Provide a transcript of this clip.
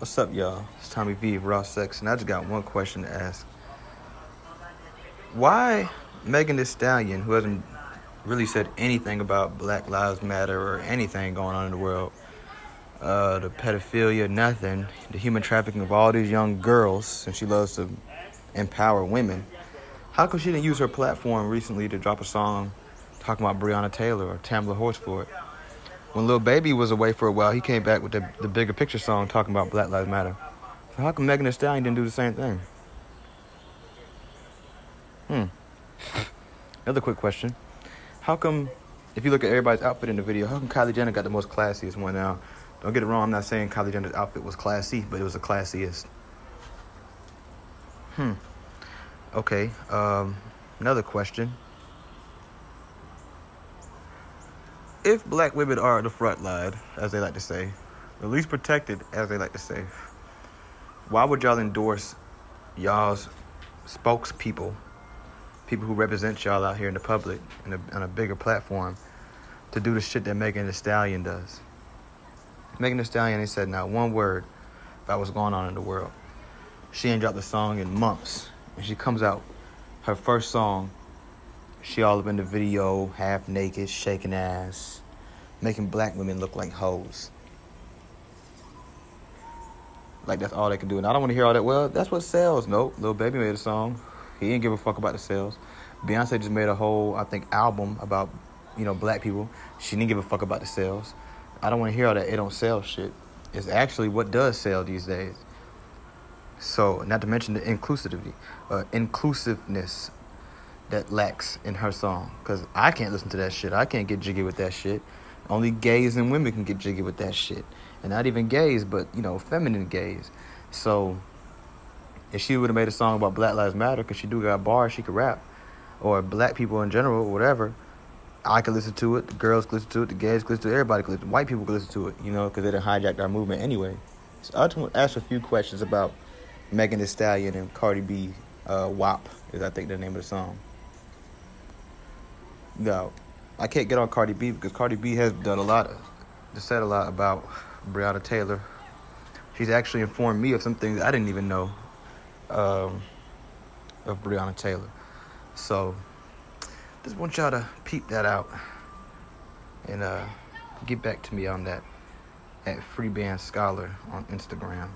What's up, y'all? It's Tommy V of Raw Sex, and I just got one question to ask. Why Megan Thee Stallion, who hasn't really said anything about Black Lives Matter or anything going on in the world, uh, the pedophilia, nothing, the human trafficking of all these young girls, and she loves to empower women, how come she didn't use her platform recently to drop a song talking about Breonna Taylor or Tamla Horsford? When Lil Baby was away for a while, he came back with the, the bigger picture song talking about Black Lives Matter. So how come Megan Thee Stallion didn't do the same thing? Hmm. Another quick question. How come, if you look at everybody's outfit in the video, how come Kylie Jenner got the most classiest one now? Don't get it wrong, I'm not saying Kylie Jenner's outfit was classy, but it was the classiest. Hmm. Okay, um, another question. If black women are the front line, as they like to say, the least protected, as they like to say, why would y'all endorse y'all's spokespeople, people who represent y'all out here in the public and on a bigger platform, to do the shit that Megan Thee Stallion does? Megan Thee Stallion ain't said not one word about what's going on in the world. She ain't dropped a song in months, and she comes out, her first song she all up in the video, half naked, shaking ass, making black women look like hoes. Like that's all they can do. And I don't want to hear all that. Well, that's what sells. Nope. Little Baby made a song. He didn't give a fuck about the sales. Beyonce just made a whole, I think, album about, you know, black people. She didn't give a fuck about the sales. I don't want to hear all that it don't sell shit. It's actually what does sell these days. So, not to mention the inclusivity, uh, inclusiveness that lacks in her song. Cause I can't listen to that shit. I can't get jiggy with that shit. Only gays and women can get jiggy with that shit. And not even gays, but you know, feminine gays. So if she would have made a song about Black Lives Matter, cause she do got bars, she could rap, or black people in general, or whatever. I could listen to it. The girls could listen to it. The gays could listen to it. Everybody could listen. To white people could listen to it. You know, because they done hijacked our movement anyway. So I just want to ask a few questions about Megan Thee Stallion and Cardi B. Uh, WAP is I think the name of the song. No, I can't get on Cardi B because Cardi B has done a lot, of, said a lot about Breonna Taylor. She's actually informed me of some things I didn't even know um, of Breonna Taylor. So, just want y'all to peep that out and uh, get back to me on that at Free Band Scholar on Instagram.